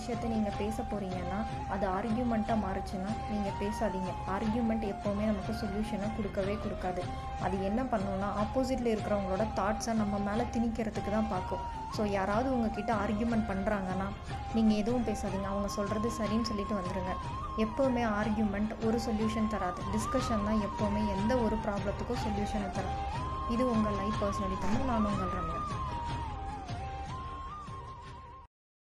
விஷயத்த நீங்கள் பேச போகிறீங்கன்னா அது ஆர்கியூமெண்ட்டாக மாறுச்சுன்னா நீங்கள் பேசாதீங்க. ஆர்கியூமெண்ட் எப்போவுமே நமக்கு சொல்யூஷனை கொடுக்கவே கொடுக்காது. அது என்ன பண்ணுன்னா ஆப்போசிட்டில் இருக்கிறவங்களோட தாட்ஸை நம்ம மேலே திணிக்கிறதுக்கு தான் பார்க்கும். ஸோ யாராவது உங்ககிட்ட ஆர்கியூமெண்ட் பண்ணுறாங்கன்னா நீங்கள் எதுவும் பேசாதீங்க. அவங்க சொல்கிறது சரின்னு சொல்லிட்டு வந்துடுங்க எப்போவுமே ஆர்கியூமெண்ட் ஒரு சொல்யூஷன் தராது. டிஸ்கஷன் தான் எப்போவுமே எந்த ஒரு ப்ராப்ளத்துக்கும் சொல்யூஷனை தரும். இது உங்கள் லைஃப் பர்சனலி தமிழ் நான் உங்கள் ரம்யா.